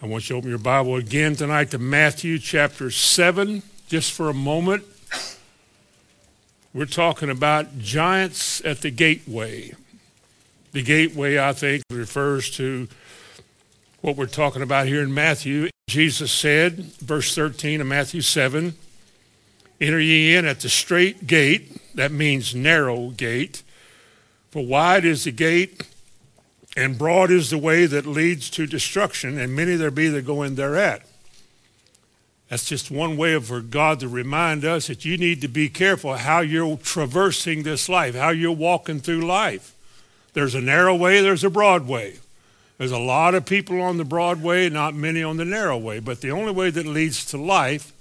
I want you to open your Bible again tonight to Matthew chapter 7, just for a moment. We're talking about giants at the gateway. The gateway, I think, refers to what we're talking about here in Matthew. Jesus said, verse 13 of Matthew 7, Enter ye in at the strait gate, that means narrow gate, for wide is the gate and broad is the way that leads to destruction, and many there be that go in thereat. That's just one way for God to remind us that you need to be careful how you're traversing this life, how you're walking through life. There's a narrow way, there's a broad way. There's a lot of people on the broad way, not many on the narrow way. But the only way that leads to life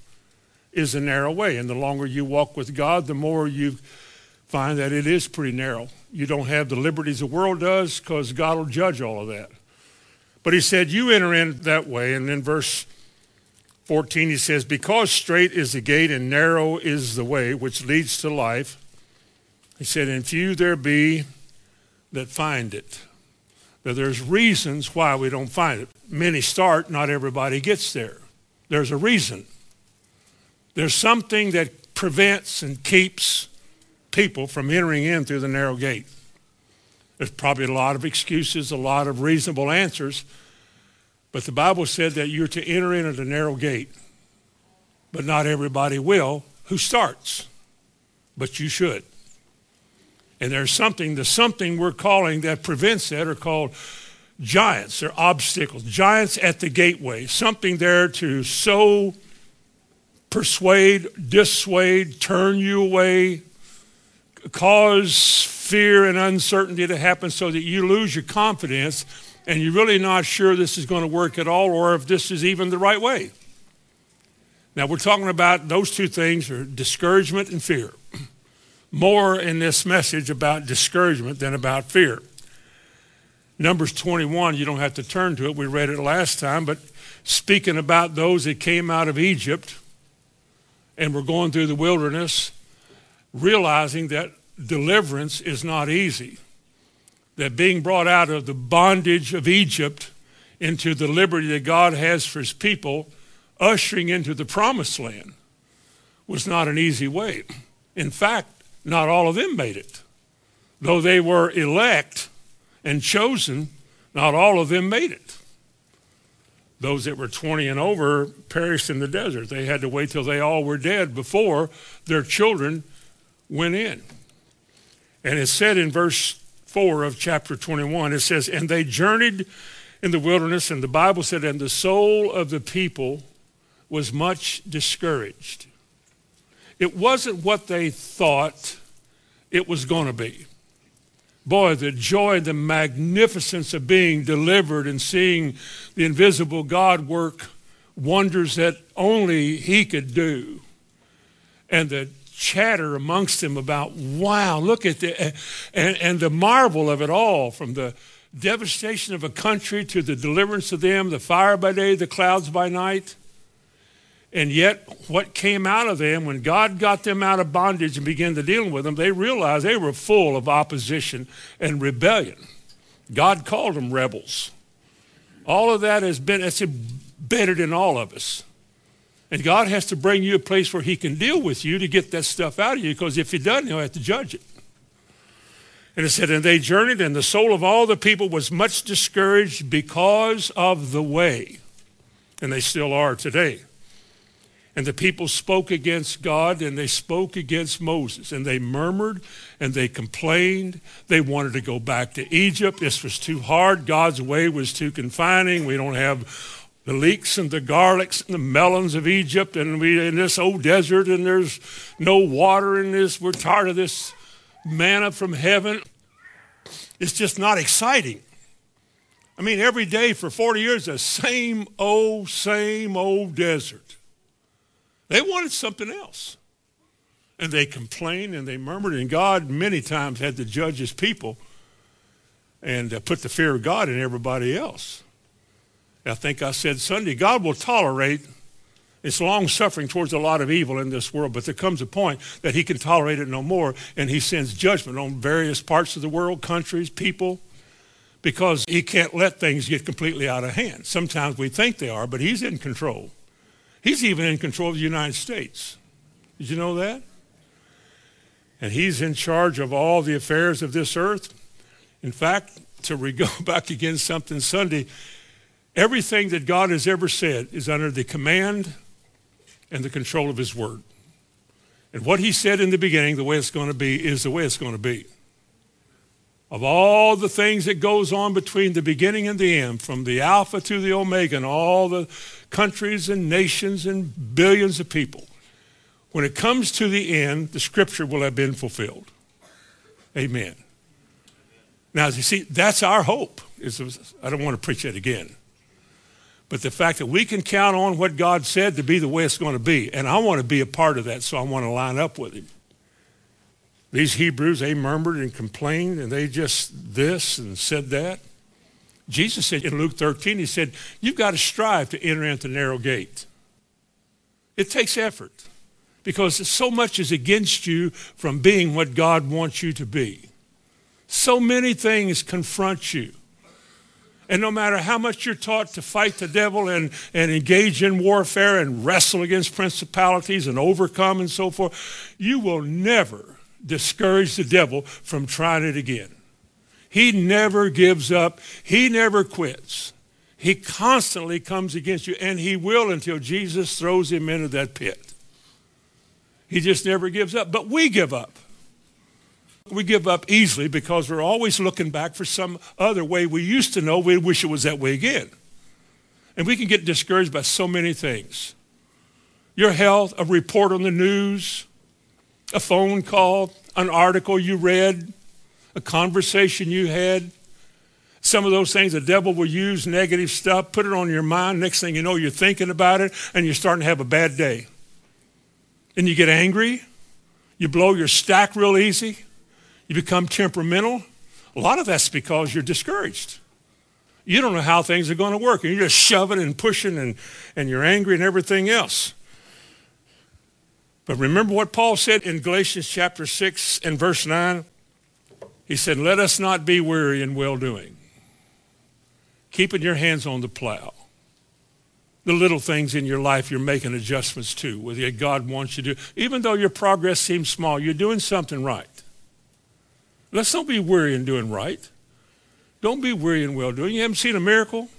is the narrow way. And the longer you walk with God, the more you find that it is pretty narrow. You don't have the liberties the world does because God will judge all of that. But he said, You enter in that way. And in verse 14, he says, Because strait is the gate and narrow is the way which leads to life, he said, And few there be that find it. Now, there's reasons why we don't find it. Many start, not everybody gets there. There's a reason. There's something that prevents and keeps people from entering in through the narrow gate. There's probably a lot of excuses, a lot of reasonable answers, but the Bible said that you're to enter in at the narrow gate. But not everybody will who starts, but you should. And there's something, the something we're calling that prevents that are called giants. They're obstacles, giants at the gateway, something there to so persuade, dissuade, turn you away, cause fear and uncertainty to happen so that you lose your confidence and you're really not sure this is going to work at all or if this is even the right way. Now, we're talking about those two things are discouragement and fear. More in this message about discouragement than about fear. Numbers 21, you don't have to turn to it. We read it last time, but speaking about those that came out of Egypt and were going through the wilderness, realizing that deliverance is not easy. That being brought out of the bondage of Egypt into the liberty that God has for his people, ushering into the promised land, was not an easy way. In fact, not all of them made it. Though they were elect and chosen, not all of them made it. Those that were 20 and over perished in the desert. They had to wait till they all were dead before their children went in. And it said in verse 4 of chapter 21, it says, And they journeyed in the wilderness, and the Bible said, And the soul of the people was much discouraged. It wasn't what they thought it was going to be. Boy, the joy, the magnificence of being delivered and seeing the invisible God work wonders that only He could do. And the chatter amongst them about, wow, look at the, and, and the marvel of it all from the devastation of a country to the deliverance of them, the fire by day, the clouds by night. And yet, what came out of them when God got them out of bondage and began to deal with them, they realized they were full of opposition and rebellion. God called them rebels. All of that has been, it's embedded in all of us. And God has to bring you a place where He can deal with you to get that stuff out of you, because if He doesn't, He'll have to judge it. And it said, And they journeyed, and the soul of all the people was much discouraged because of the way. And they still are today. And the people spoke against God and they spoke against Moses. And they murmured and they complained. They wanted to go back to Egypt. This was too hard. God's way was too confining. We don't have the leeks and the garlics and the melons of Egypt, and we in this old desert, and there's no water in this. We're tired of this manna from heaven. It's just not exciting. I mean, every day for 40 years, the same old, same old desert. They wanted something else. And they complained and they murmured, and God many times had to judge his people and uh, put the fear of God in everybody else. I think I said Sunday, God will tolerate it's long suffering towards a lot of evil in this world, but there comes a point that he can tolerate it no more, and he sends judgment on various parts of the world, countries, people, because he can't let things get completely out of hand. Sometimes we think they are, but he's in control. He's even in control of the United States. Did you know that? And he's in charge of all the affairs of this earth. In fact, to go back again something Sunday, everything that God has ever said is under the command and the control of his word. And what he said in the beginning, the way it's going to be, is the way it's going to be. Of all the things that goes on between the beginning and the end, from the Alpha to the Omega, and all the countries and nations and billions of people, when it comes to the end, the scripture will have been fulfilled. Amen. Now, as you see, that's our hope. I don't want to preach that again. But the fact that we can count on what God said to be the way it's going to be. And I want to be a part of that, so I want to line up with him. These Hebrews, they murmured and complained, and they just this and said that. Jesus said in Luke 13, he said, You've got to strive to enter into the narrow gate. It takes effort because so much is against you from being what God wants you to be. So many things confront you. And no matter how much you're taught to fight the devil and, and engage in warfare and wrestle against principalities and overcome and so forth, you will never discourage the devil from trying it again. He never gives up. He never quits. He constantly comes against you, and he will until Jesus throws him into that pit. He just never gives up. But we give up. We give up easily because we're always looking back for some other way we used to know. We wish it was that way again. And we can get discouraged by so many things. Your health, a report on the news, a phone call, an article you read, a conversation you had. Some of those things the devil will use negative stuff, put it on your mind. Next thing you know, you're thinking about it and you're starting to have a bad day. And you get angry. You blow your stack real easy. You become temperamental. A lot of that's because you're discouraged. You don't know how things are going to work, and you're just shoving and pushing, and, and you're angry and everything else. But remember what Paul said in Galatians chapter 6 and verse 9? He said, Let us not be weary in well doing, keeping your hands on the plow. The little things in your life you're making adjustments to, whether God wants you to. Even though your progress seems small, you're doing something right. Let's don't be weary in doing right. Don't be weary in well doing. You haven't seen a miracle.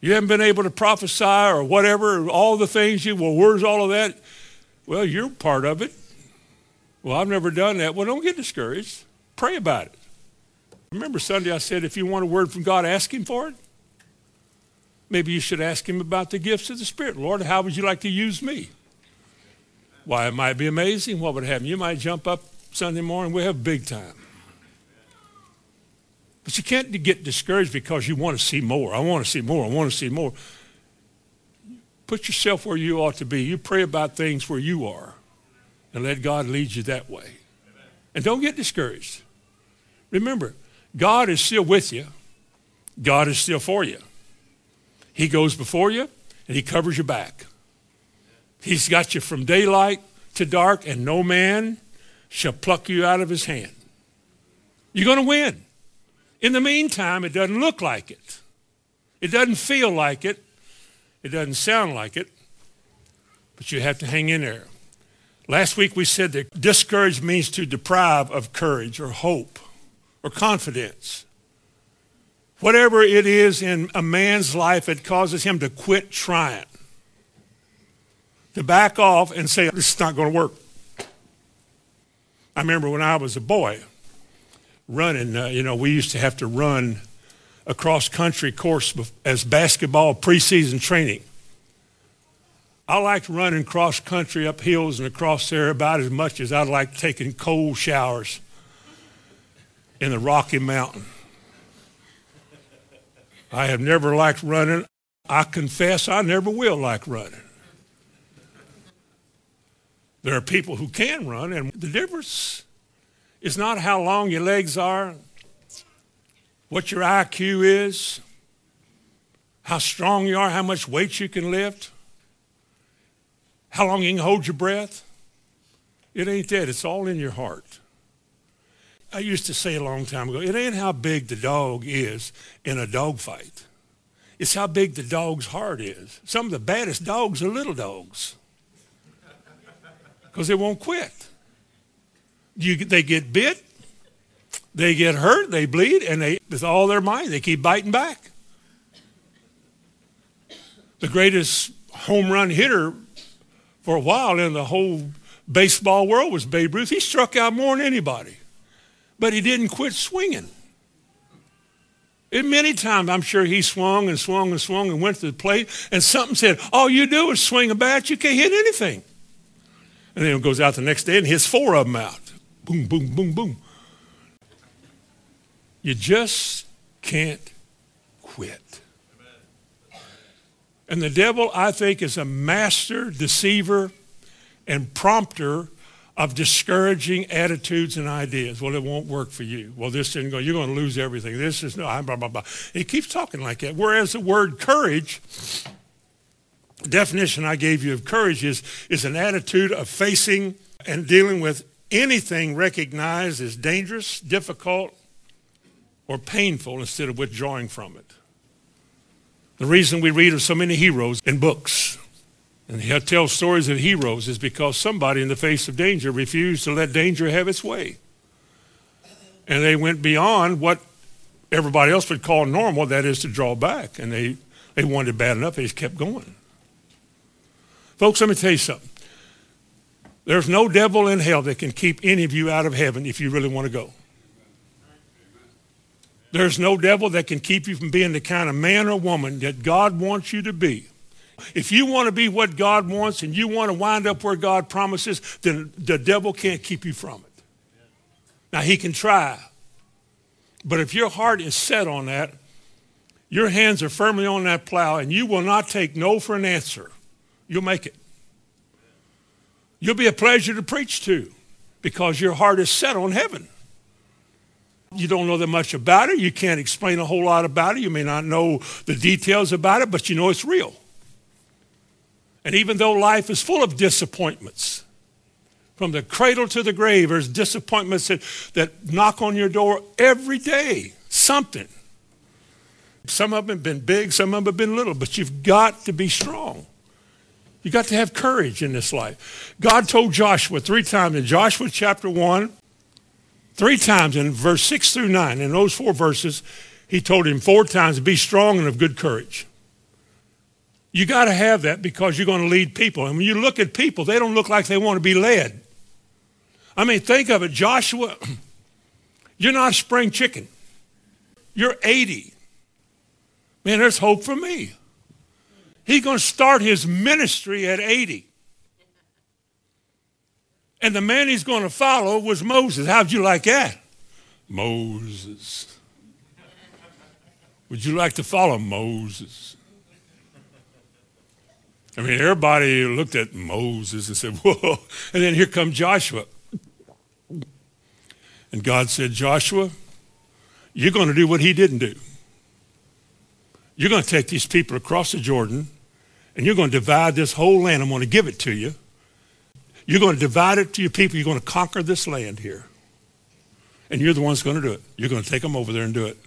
You haven't been able to prophesy or whatever, all the things you, well, where's all of that? Well, you're part of it. Well, I've never done that. Well, don't get discouraged. Pray about it. Remember Sunday I said if you want a word from God, ask him for it. Maybe you should ask him about the gifts of the Spirit. Lord, how would you like to use me? Why, it might be amazing. What would happen? You might jump up Sunday morning, we have big time. But you can't get discouraged because you want to see more. I want to see more. I want to see more. Put yourself where you ought to be. You pray about things where you are and let God lead you that way. And don't get discouraged. Remember, God is still with you. God is still for you. He goes before you and he covers your back. He's got you from daylight to dark and no man shall pluck you out of his hand. You're going to win. In the meantime, it doesn't look like it. It doesn't feel like it. It doesn't sound like it. But you have to hang in there. Last week we said that discourage means to deprive of courage or hope or confidence. Whatever it is in a man's life that causes him to quit trying, to back off and say, this is not going to work. I remember when I was a boy running, uh, you know, we used to have to run a cross country course as basketball preseason training. I liked running cross country up hills and across there about as much as I liked taking cold showers in the Rocky Mountain. I have never liked running. I confess I never will like running. There are people who can run, and the difference is not how long your legs are, what your IQ is, how strong you are, how much weight you can lift, how long you can hold your breath. It ain't that. It's all in your heart. I used to say a long time ago, it ain't how big the dog is in a dog fight. It's how big the dog's heart is. Some of the baddest dogs are little dogs because they won't quit. You, they get bit, they get hurt, they bleed, and they, with all their might, they keep biting back. The greatest home run hitter for a while in the whole baseball world was Babe Ruth. He struck out more than anybody, but he didn't quit swinging. And many times I'm sure he swung and swung and swung and went to the plate, and something said, All you do is swing a bat, you can't hit anything. And then it goes out the next day and hits four of them out. Boom, boom, boom, boom. You just can't quit. And the devil, I think, is a master deceiver and prompter of discouraging attitudes and ideas. Well, it won't work for you. Well, this didn't go. You're going to lose everything. This is no, blah, blah, blah. He keeps talking like that. Whereas the word courage, definition I gave you of courage is, is an attitude of facing and dealing with anything recognized as dangerous, difficult, or painful instead of withdrawing from it. The reason we read of so many heroes in books and tell stories of heroes is because somebody in the face of danger refused to let danger have its way. And they went beyond what everybody else would call normal, that is to draw back. And they, they wanted bad enough, they just kept going. Folks, let me tell you something. There's no devil in hell that can keep any of you out of heaven if you really want to go. There's no devil that can keep you from being the kind of man or woman that God wants you to be if you want to be what God wants and you want to wind up where God promises, then the devil can't keep you from it. Now, he can try. But if your heart is set on that, your hands are firmly on that plow, and you will not take no for an answer. You'll make it. You'll be a pleasure to preach to because your heart is set on heaven. You don't know that much about it. You can't explain a whole lot about it. You may not know the details about it, but you know it's real. And even though life is full of disappointments, from the cradle to the grave, there's disappointments that, that knock on your door every day, something. Some of them have been big, some of them have been little, but you've got to be strong. You've got to have courage in this life. God told Joshua three times in Joshua chapter 1, three times in verse 6 through 9, in those four verses, he told him four times, be strong and of good courage. You got to have that because you're going to lead people. And when you look at people, they don't look like they want to be led. I mean, think of it, Joshua, you're not a spring chicken. You're 80. Man, there's hope for me. He's going to start his ministry at 80. And the man he's going to follow was Moses. How'd you like that? Moses. Would you like to follow Moses? I mean, everybody looked at Moses and said, Whoa. And then here comes Joshua. And God said, Joshua, you're going to do what he didn't do. You're going to take these people across the Jordan and you're going to divide this whole land. I'm going to give it to you. You're going to divide it to your people. You're going to conquer this land here. And you're the ones going to do it. You're going to take them over there and do it.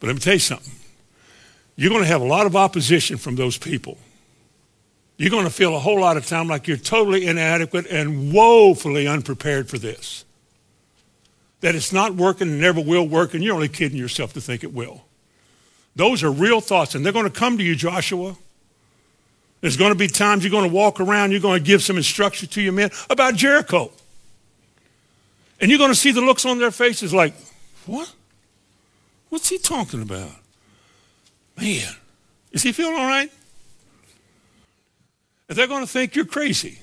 But let me tell you something. You're going to have a lot of opposition from those people you're going to feel a whole lot of time like you're totally inadequate and woefully unprepared for this. That it's not working and never will work, and you're only kidding yourself to think it will. Those are real thoughts, and they're going to come to you, Joshua. There's going to be times you're going to walk around, you're going to give some instruction to your men about Jericho. And you're going to see the looks on their faces like, what? What's he talking about? Man, is he feeling all right? And they're going to think you're crazy.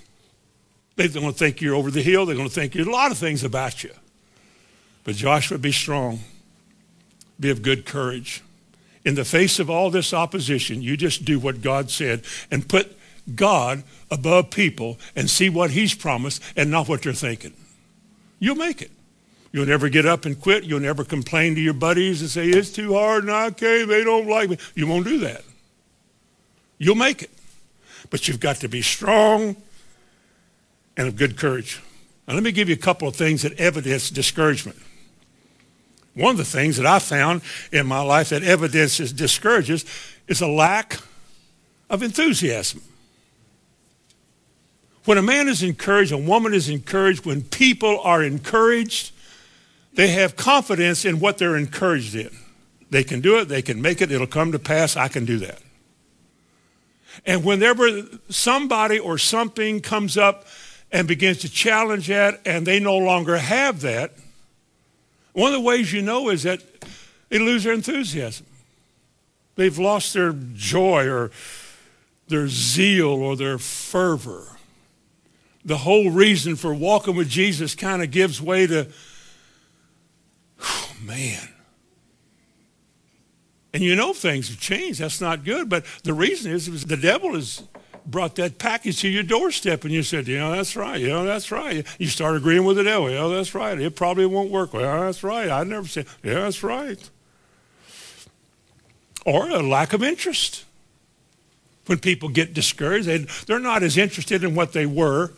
They're going to think you're over the hill. They're going to think you're a lot of things about you. But Joshua, be strong. Be of good courage. In the face of all this opposition, you just do what God said and put God above people and see what he's promised and not what they're thinking. You'll make it. You'll never get up and quit. You'll never complain to your buddies and say, it's too hard and I can't, they don't like me. You won't do that. You'll make it. But you've got to be strong and of good courage. Now, let me give you a couple of things that evidence discouragement. One of the things that I found in my life that evidences discourages is a lack of enthusiasm. When a man is encouraged, a woman is encouraged, when people are encouraged, they have confidence in what they're encouraged in. They can do it, they can make it, it'll come to pass, I can do that. And whenever somebody or something comes up and begins to challenge that and they no longer have that, one of the ways you know is that they lose their enthusiasm. They've lost their joy or their zeal or their fervor. The whole reason for walking with Jesus kind of gives way to, man. And you know things have changed. That's not good. But the reason is, is the devil has brought that package to your doorstep and you said, yeah, that's right. Yeah, that's right. You start agreeing with devil. Oh, yeah, that's right. It probably won't work. Well, that's right. I never said, yeah, that's right. Or a lack of interest. When people get discouraged, they, they're not as interested in what they were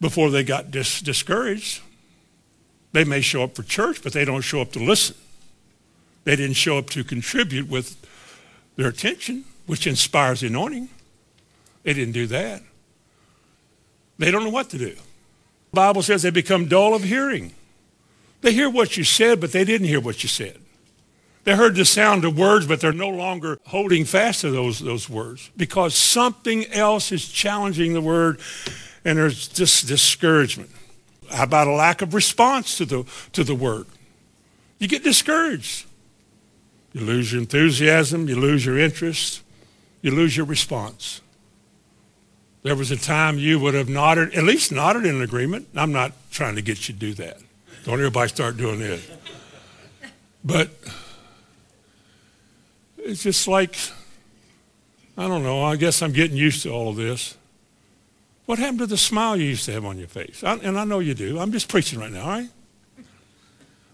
before they got dis- discouraged. They may show up for church, but they don't show up to listen. They didn't show up to contribute with their attention, which inspires anointing. They didn't do that. They don't know what to do. The Bible says they become dull of hearing. They hear what you said, but they didn't hear what you said. They heard the sound of words, but they're no longer holding fast to those, those words because something else is challenging the word and there's this discouragement. How about a lack of response to the, to the word? You get discouraged. You lose your enthusiasm, you lose your interest, you lose your response. There was a time you would have nodded, at least nodded in agreement. I'm not trying to get you to do that. Don't everybody start doing this. But it's just like, I don't know, I guess I'm getting used to all of this. What happened to the smile you used to have on your face? I, and I know you do. I'm just preaching right now, all right?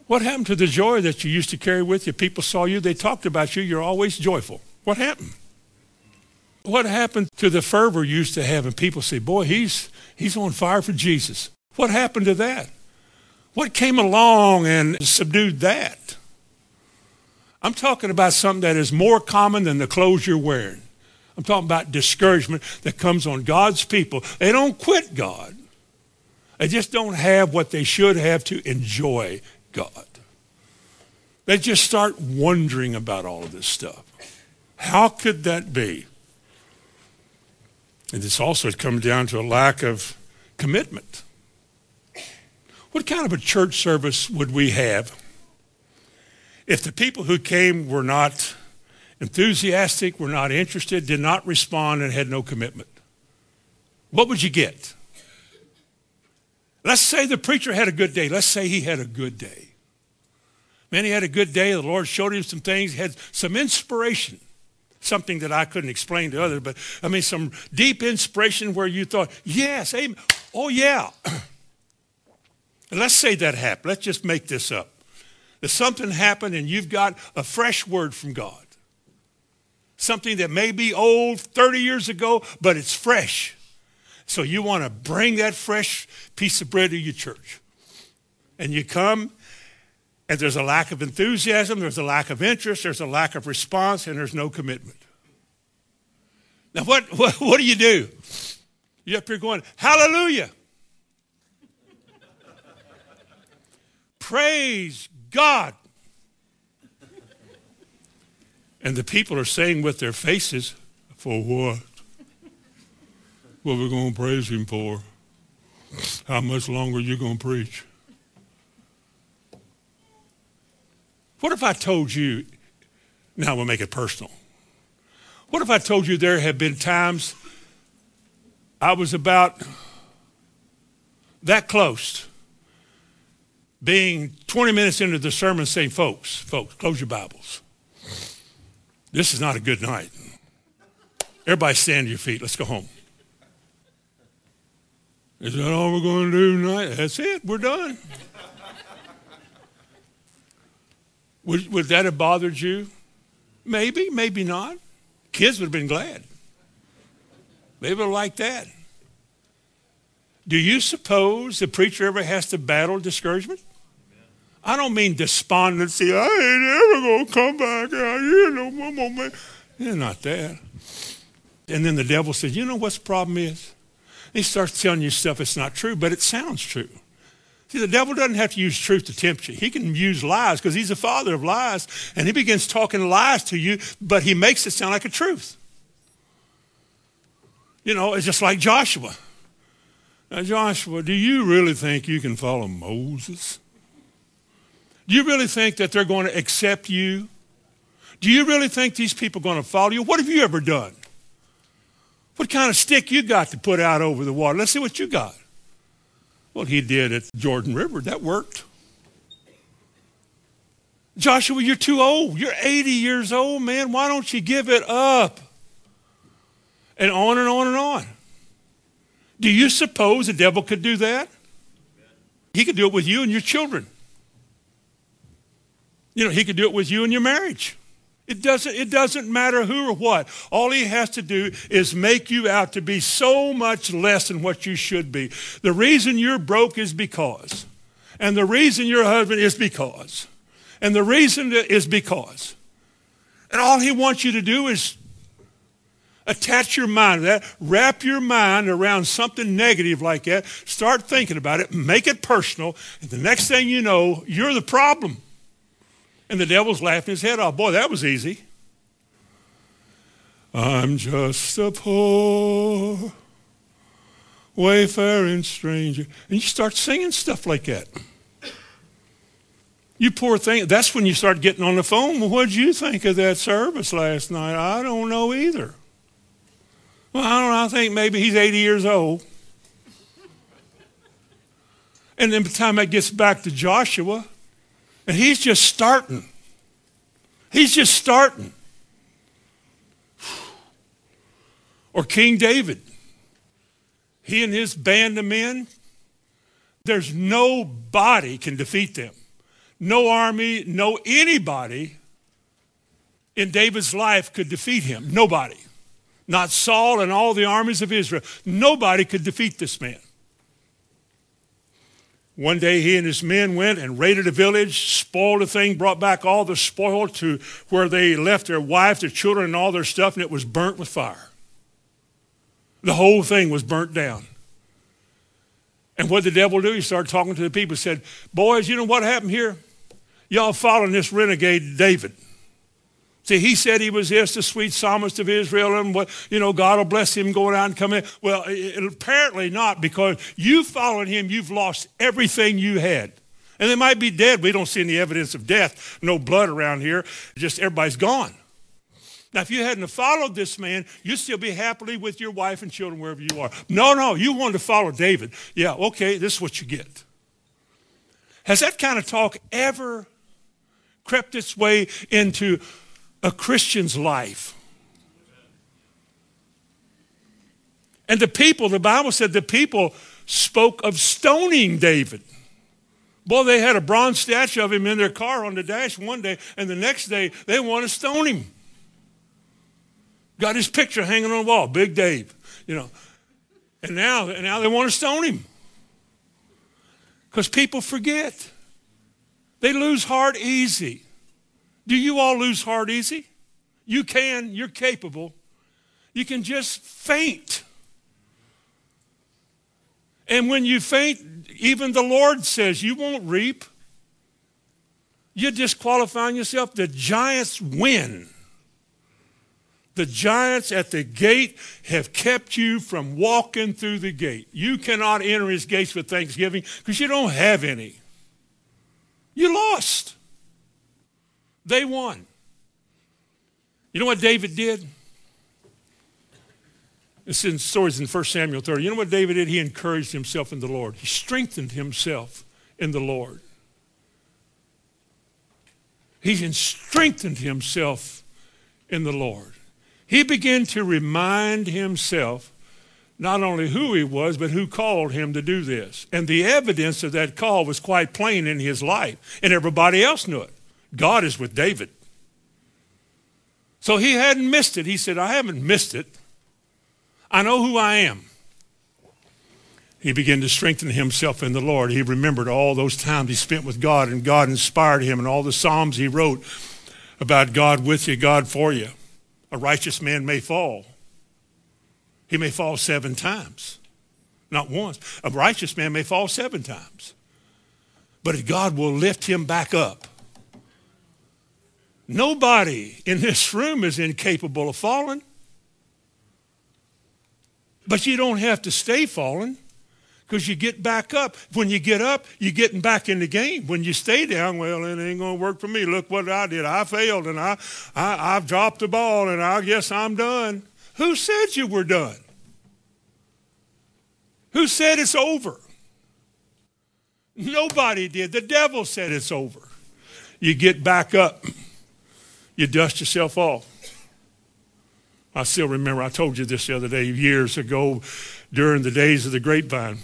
What happened to the joy that you used to carry with you? People saw you, they talked about you, you're always joyful. What happened? What happened to the fervor you used to have and people say, boy, he's, he's on fire for Jesus? What happened to that? What came along and subdued that? I'm talking about something that is more common than the clothes you're wearing. I'm talking about discouragement that comes on God's people. They don't quit God. They just don't have what they should have to enjoy God. They just start wondering about all of this stuff. How could that be? And this also come down to a lack of commitment. What kind of a church service would we have if the people who came were not enthusiastic, were not interested, did not respond, and had no commitment? What would you get? Let's say the preacher had a good day. Let's say he had a good day. Man, he had a good day. The Lord showed him some things, had some inspiration, something that I couldn't explain to others, but I mean, some deep inspiration where you thought, yes, amen. Oh, yeah. let's say that happened. Let's just make this up. That something happened and you've got a fresh word from God. Something that may be old 30 years ago, but it's fresh. So you want to bring that fresh piece of bread to your church. And you come and there's a lack of enthusiasm, there's a lack of interest, there's a lack of response, and there's no commitment. Now, what, what, what do you do? You're up here going, Hallelujah! Praise God! And the people are saying with their faces, For what? What we're going to praise Him for? How much longer are you going to preach? What if I told you, now we'll make it personal. What if I told you there have been times I was about that close, being 20 minutes into the sermon saying, folks, folks, close your Bibles. This is not a good night. Everybody stand to your feet. Let's go home. Is that all we're going to do tonight? That's it. We're done. Would, would that have bothered you? Maybe, maybe not. Kids would have been glad. They would have liked that. Do you suppose the preacher ever has to battle discouragement? I don't mean despondency. I ain't ever gonna come back out here no more, man. It's not that. And then the devil says, "You know what the problem is?" He starts telling you stuff that's not true, but it sounds true. See, the devil doesn't have to use truth to tempt you. He can use lies because he's the father of lies, and he begins talking lies to you, but he makes it sound like a truth. You know, it's just like Joshua. Now, Joshua, do you really think you can follow Moses? Do you really think that they're going to accept you? Do you really think these people are going to follow you? What have you ever done? What kind of stick you got to put out over the water? Let's see what you got. Well, he did at Jordan River. That worked. Joshua, you're too old. You're 80 years old, man. Why don't you give it up? And on and on and on. Do you suppose the devil could do that? He could do it with you and your children. You know, he could do it with you and your marriage. It doesn't, it doesn't matter who or what. All he has to do is make you out to be so much less than what you should be. The reason you're broke is because. And the reason your husband is because. And the reason is because. And all he wants you to do is attach your mind to that, wrap your mind around something negative like that, start thinking about it, make it personal, and the next thing you know, you're the problem. And the devil's laughing his head off. Boy, that was easy. I'm just a poor wayfaring stranger. And you start singing stuff like that. You poor thing. That's when you start getting on the phone. Well, what did you think of that service last night? I don't know either. Well, I don't know. I think maybe he's 80 years old. And then by the time that gets back to Joshua, and he's just starting. He's just starting. Or King David. He and his band of men, there's nobody can defeat them. No army, no anybody in David's life could defeat him. Nobody. Not Saul and all the armies of Israel. Nobody could defeat this man. One day he and his men went and raided a village, spoiled a thing, brought back all the spoil to where they left their wife, their children, and all their stuff, and it was burnt with fire. The whole thing was burnt down. And what did the devil do? He started talking to the people, said, Boys, you know what happened here? Y'all following this renegade David. See, he said he was just the sweet psalmist of Israel, and what, you know, God will bless him going out and coming in. Well, it, apparently not, because you following him, you've lost everything you had. And they might be dead. We don't see any evidence of death, no blood around here. Just everybody's gone. Now, if you hadn't followed this man, you'd still be happily with your wife and children wherever you are. No, no, you wanted to follow David. Yeah, okay, this is what you get. Has that kind of talk ever crept its way into a Christian's life. And the people, the Bible said the people spoke of stoning David. Well, they had a bronze statue of him in their car on the dash one day, and the next day they want to stone him. Got his picture hanging on the wall, Big Dave, you know. And now, now they want to stone him. Because people forget. They lose heart easy. Do you all lose heart easy? You can, you're capable. You can just faint. And when you faint, even the Lord says you won't reap. You're disqualifying yourself. The giants win. The giants at the gate have kept you from walking through the gate. You cannot enter his gates with thanksgiving because you don't have any. You lost. They won. You know what David did? It's in stories in 1 Samuel 30. You know what David did? He encouraged himself in the Lord. He strengthened himself in the Lord. He strengthened himself in the Lord. He began to remind himself not only who he was, but who called him to do this. And the evidence of that call was quite plain in his life, and everybody else knew it. God is with David. So he hadn't missed it. He said, I haven't missed it. I know who I am. he began to strengthen himself in the Lord. He remembered all those times he spent with God, and God inspired him, and all the Psalms he wrote about God with you, God for you. A righteous man may fall. He may fall seven times, not once. A righteous man may fall seven times. But God will lift him back up. Nobody in this room is incapable of falling. But you don't have to stay falling because you get back up. When you get up, you're getting back in the game. When you stay down, well, it ain't going to work for me. Look what I did. I failed and I, I, I've dropped the ball and I guess I'm done. Who said you were done? Who said it's over? Nobody did. The devil said it's over. You get back up, you dust yourself off. I still remember, I told you this the other day, years ago during the days of the grapevine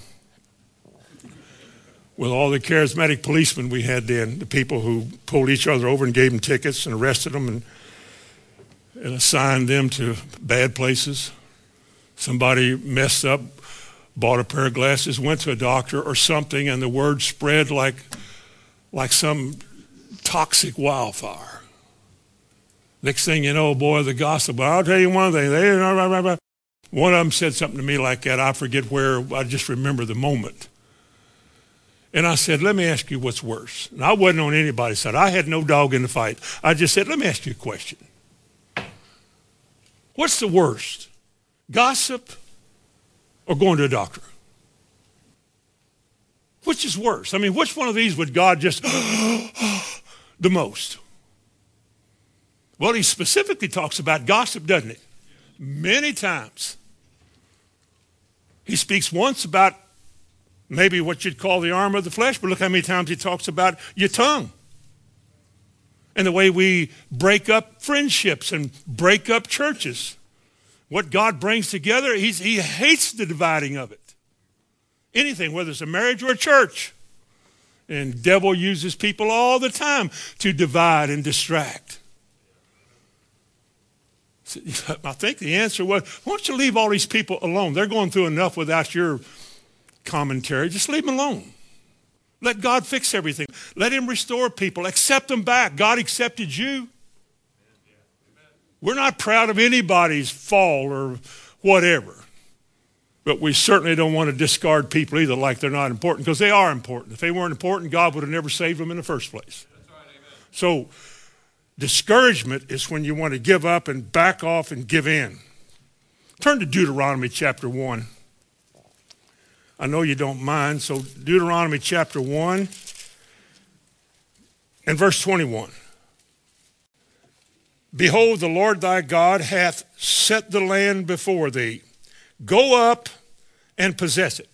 with all the charismatic policemen we had then, the people who pulled each other over and gave them tickets and arrested them and, and assigned them to bad places. Somebody messed up, bought a pair of glasses, went to a doctor or something, and the word spread like, like some toxic wildfire. Next thing you know, boy, the gossip. But I'll tell you one thing. They, one of them said something to me like that. I forget where. I just remember the moment. And I said, let me ask you what's worse. And I wasn't on anybody's side. I had no dog in the fight. I just said, let me ask you a question. What's the worst? Gossip or going to a doctor? Which is worse? I mean, which one of these would God just the most? Well, he specifically talks about gossip, doesn't he? Many times. He speaks once about maybe what you'd call the arm of the flesh, but look how many times he talks about your tongue and the way we break up friendships and break up churches. What God brings together, he hates the dividing of it. Anything, whether it's a marriage or a church. And devil uses people all the time to divide and distract. I think the answer was, why don't you leave all these people alone? They're going through enough without your commentary. Just leave them alone. Let God fix everything. Let him restore people. Accept them back. God accepted you. We're not proud of anybody's fall or whatever. But we certainly don't want to discard people either like they're not important because they are important. If they weren't important, God would have never saved them in the first place. Right, so discouragement is when you want to give up and back off and give in. Turn to Deuteronomy chapter 1. I know you don't mind. So, Deuteronomy chapter 1 and verse 21. Behold, the Lord thy God hath set the land before thee. Go up and possess it.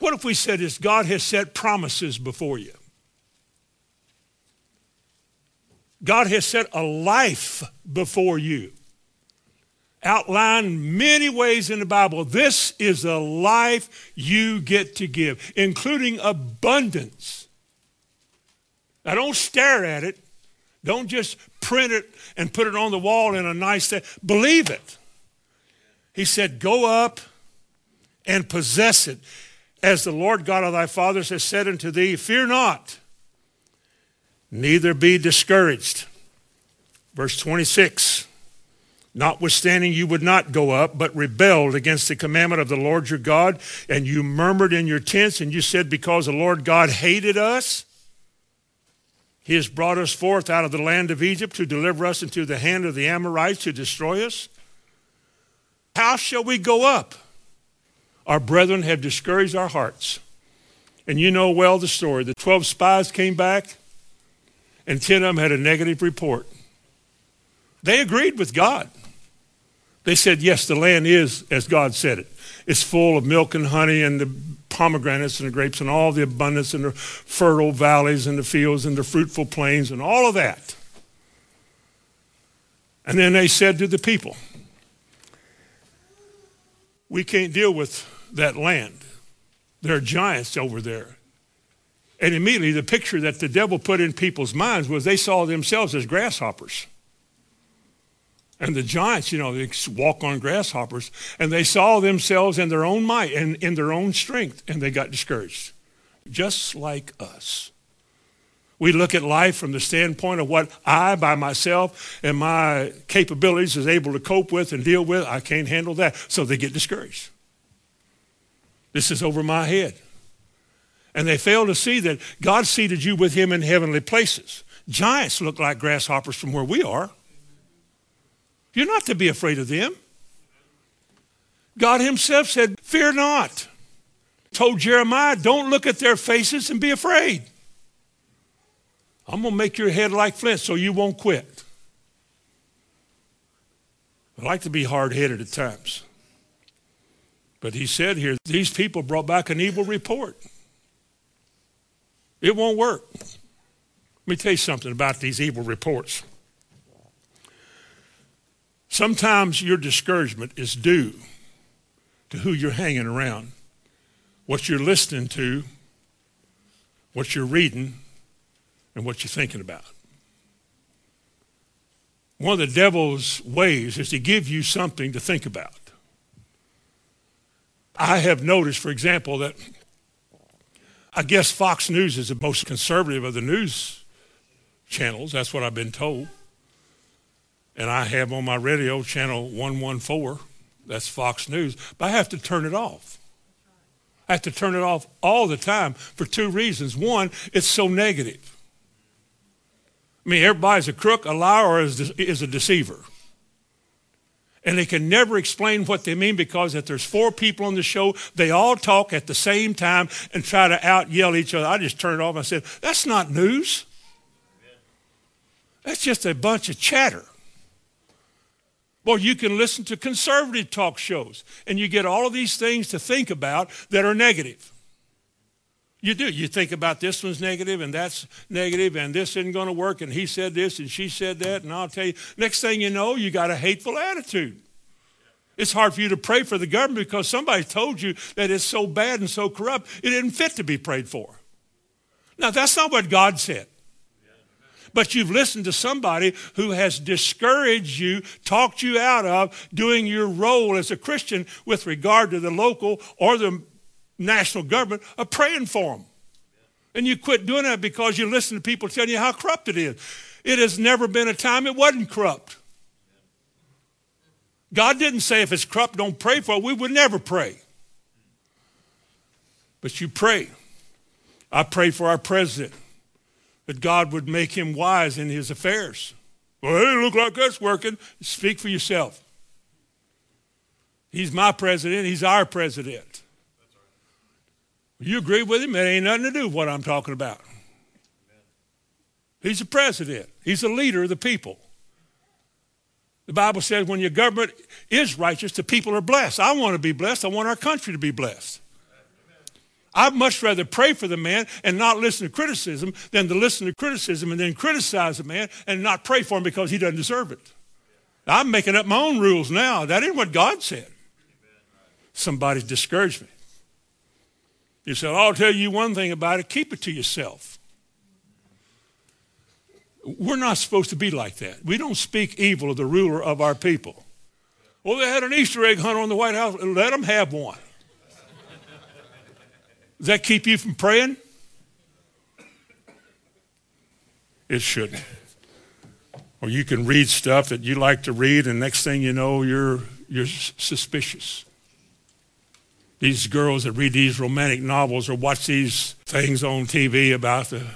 What if we said this? God has set promises before you. God has set a life before you outlined many ways in the Bible. This is a life you get to give, including abundance. Now, don't stare at it. Don't just print it and put it on the wall in a nice thing. Believe it. He said, Go up and possess it. As the Lord God of thy fathers has said unto thee, Fear not, neither be discouraged. Verse 26 Notwithstanding, you would not go up, but rebelled against the commandment of the Lord your God, and you murmured in your tents, and you said, Because the Lord God hated us, he has brought us forth out of the land of Egypt to deliver us into the hand of the Amorites to destroy us. How shall we go up? Our brethren have discouraged our hearts. And you know well the story. The 12 spies came back, and 10 of them had a negative report. They agreed with God. They said, yes, the land is as God said it. It's full of milk and honey and the pomegranates and the grapes and all the abundance and the fertile valleys and the fields and the fruitful plains and all of that. And then they said to the people, we can't deal with that land. There are giants over there. And immediately the picture that the devil put in people's minds was they saw themselves as grasshoppers. And the giants, you know, they walk on grasshoppers, and they saw themselves in their own might and in their own strength, and they got discouraged. Just like us. We look at life from the standpoint of what I, by myself, and my capabilities is able to cope with and deal with. I can't handle that. So they get discouraged. This is over my head. And they fail to see that God seated you with him in heavenly places. Giants look like grasshoppers from where we are. You're not to be afraid of them. God himself said, Fear not. Told Jeremiah, Don't look at their faces and be afraid. I'm going to make your head like flint so you won't quit. I like to be hard headed at times. But he said here, these people brought back an evil report. It won't work. Let me tell you something about these evil reports. Sometimes your discouragement is due to who you're hanging around, what you're listening to, what you're reading, and what you're thinking about. One of the devil's ways is to give you something to think about. I have noticed, for example, that I guess Fox News is the most conservative of the news channels. That's what I've been told. And I have on my radio channel 114. That's Fox News. But I have to turn it off. I have to turn it off all the time for two reasons. One, it's so negative. I mean, everybody's a crook, a liar, or is, is a deceiver. And they can never explain what they mean because if there's four people on the show, they all talk at the same time and try to out yell each other. I just turned it off. I said, that's not news. That's just a bunch of chatter. Well, you can listen to conservative talk shows and you get all of these things to think about that are negative. You do. You think about this one's negative and that's negative and this isn't going to work and he said this and she said that and I'll tell you. Next thing you know, you got a hateful attitude. It's hard for you to pray for the government because somebody told you that it's so bad and so corrupt, it isn't fit to be prayed for. Now, that's not what God said. But you've listened to somebody who has discouraged you, talked you out of doing your role as a Christian with regard to the local or the national government of praying for them. And you quit doing that because you listen to people telling you how corrupt it is. It has never been a time it wasn't corrupt. God didn't say if it's corrupt, don't pray for it. We would never pray. But you pray. I pray for our president that God would make him wise in his affairs. Well, it look like that's working. Speak for yourself. He's my president. He's our president. You agree with him? It ain't nothing to do with what I'm talking about. He's the president. He's the leader of the people. The Bible says when your government is righteous, the people are blessed. I want to be blessed. I want our country to be blessed. I'd much rather pray for the man and not listen to criticism than to listen to criticism and then criticize the man and not pray for him because he doesn't deserve it. I'm making up my own rules now. That ain't what God said. Somebody's discouraged me. He said, I'll tell you one thing about it keep it to yourself. We're not supposed to be like that. We don't speak evil of the ruler of our people. Well, they had an Easter egg hunt on the White House. Let them have one. Does that keep you from praying? It shouldn't. Or you can read stuff that you like to read, and next thing you know, you're, you're suspicious these girls that read these romantic novels or watch these things on TV about the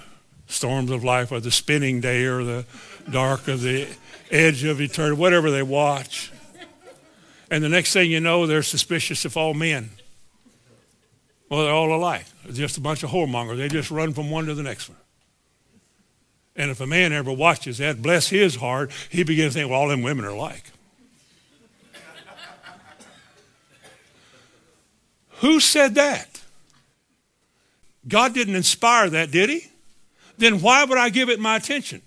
storms of life or the spinning day or the dark of the edge of eternity, whatever they watch. And the next thing you know, they're suspicious of all men. Well, they're all alike. They're just a bunch of whoremongers. They just run from one to the next one. And if a man ever watches that, bless his heart, he begins to think, well, all them women are alike. Who said that? God didn't inspire that, did he? Then why would I give it my attention?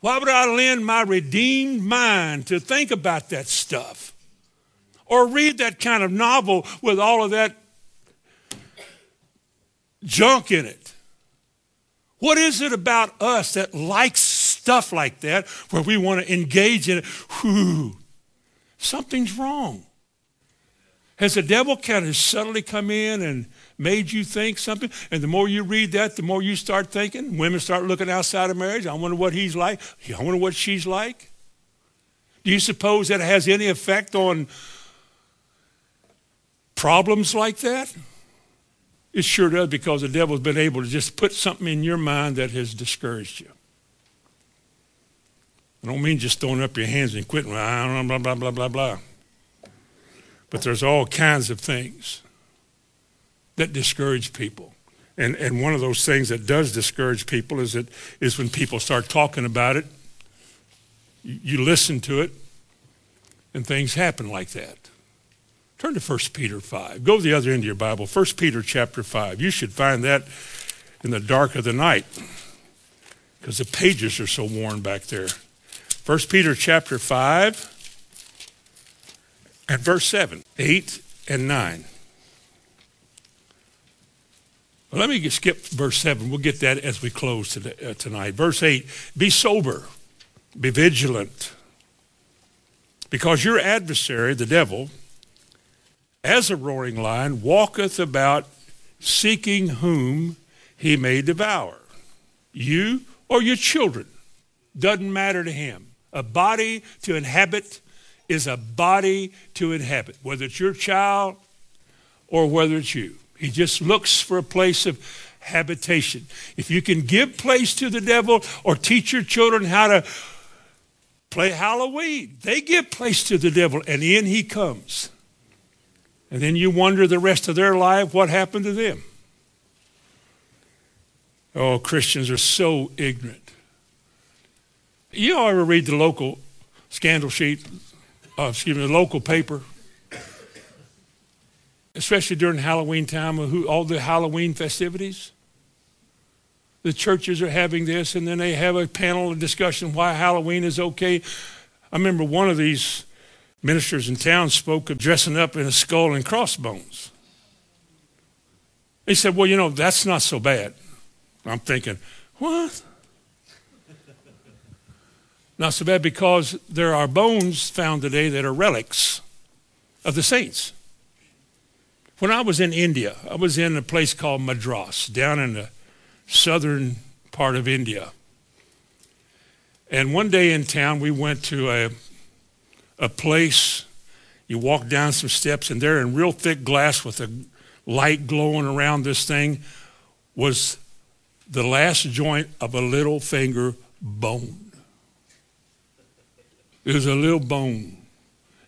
Why would I lend my redeemed mind to think about that stuff? Or read that kind of novel with all of that junk in it? What is it about us that likes stuff like that where we want to engage in it. Whew, something's wrong. Has the devil kind of subtly come in and made you think something? And the more you read that, the more you start thinking. Women start looking outside of marriage. I wonder what he's like. I wonder what she's like. Do you suppose that has any effect on problems like that? It sure does because the devil's been able to just put something in your mind that has discouraged you. I don't mean just throwing up your hands and quitting, blah, blah, blah, blah, blah, blah. But there's all kinds of things that discourage people. And, and one of those things that does discourage people is, that, is when people start talking about it, you, listen to it, and things happen like that. Turn to 1 Peter 5. Go to the other end of your Bible, 1 Peter chapter 5. You should find that in the dark of the night because the pages are so worn back there. 1 Peter chapter 5 and verse 7, 8 and 9. Well, let me skip verse 7. We'll get that as we close today, uh, tonight. Verse 8 Be sober, be vigilant, because your adversary, the devil, as a roaring lion, walketh about seeking whom he may devour. You or your children. Doesn't matter to him. A body to inhabit is a body to inhabit, whether it's your child or whether it's you. He just looks for a place of habitation. If you can give place to the devil or teach your children how to play Halloween, they give place to the devil and in he comes. And then you wonder the rest of their life what happened to them. Oh, Christians are so ignorant. You ever read the local scandal sheet uh, excuse me, the local paper, especially during Halloween time, who, all the Halloween festivities. The churches are having this, and then they have a panel of discussion why Halloween is okay. I remember one of these ministers in town spoke of dressing up in a skull and crossbones. He said, Well, you know, that's not so bad. I'm thinking, What? Not so bad because there are bones found today that are relics of the saints. When I was in India, I was in a place called Madras, down in the southern part of India. And one day in town, we went to a, a place. You walk down some steps, and there in real thick glass with a light glowing around this thing was the last joint of a little finger bone. It was a little bone.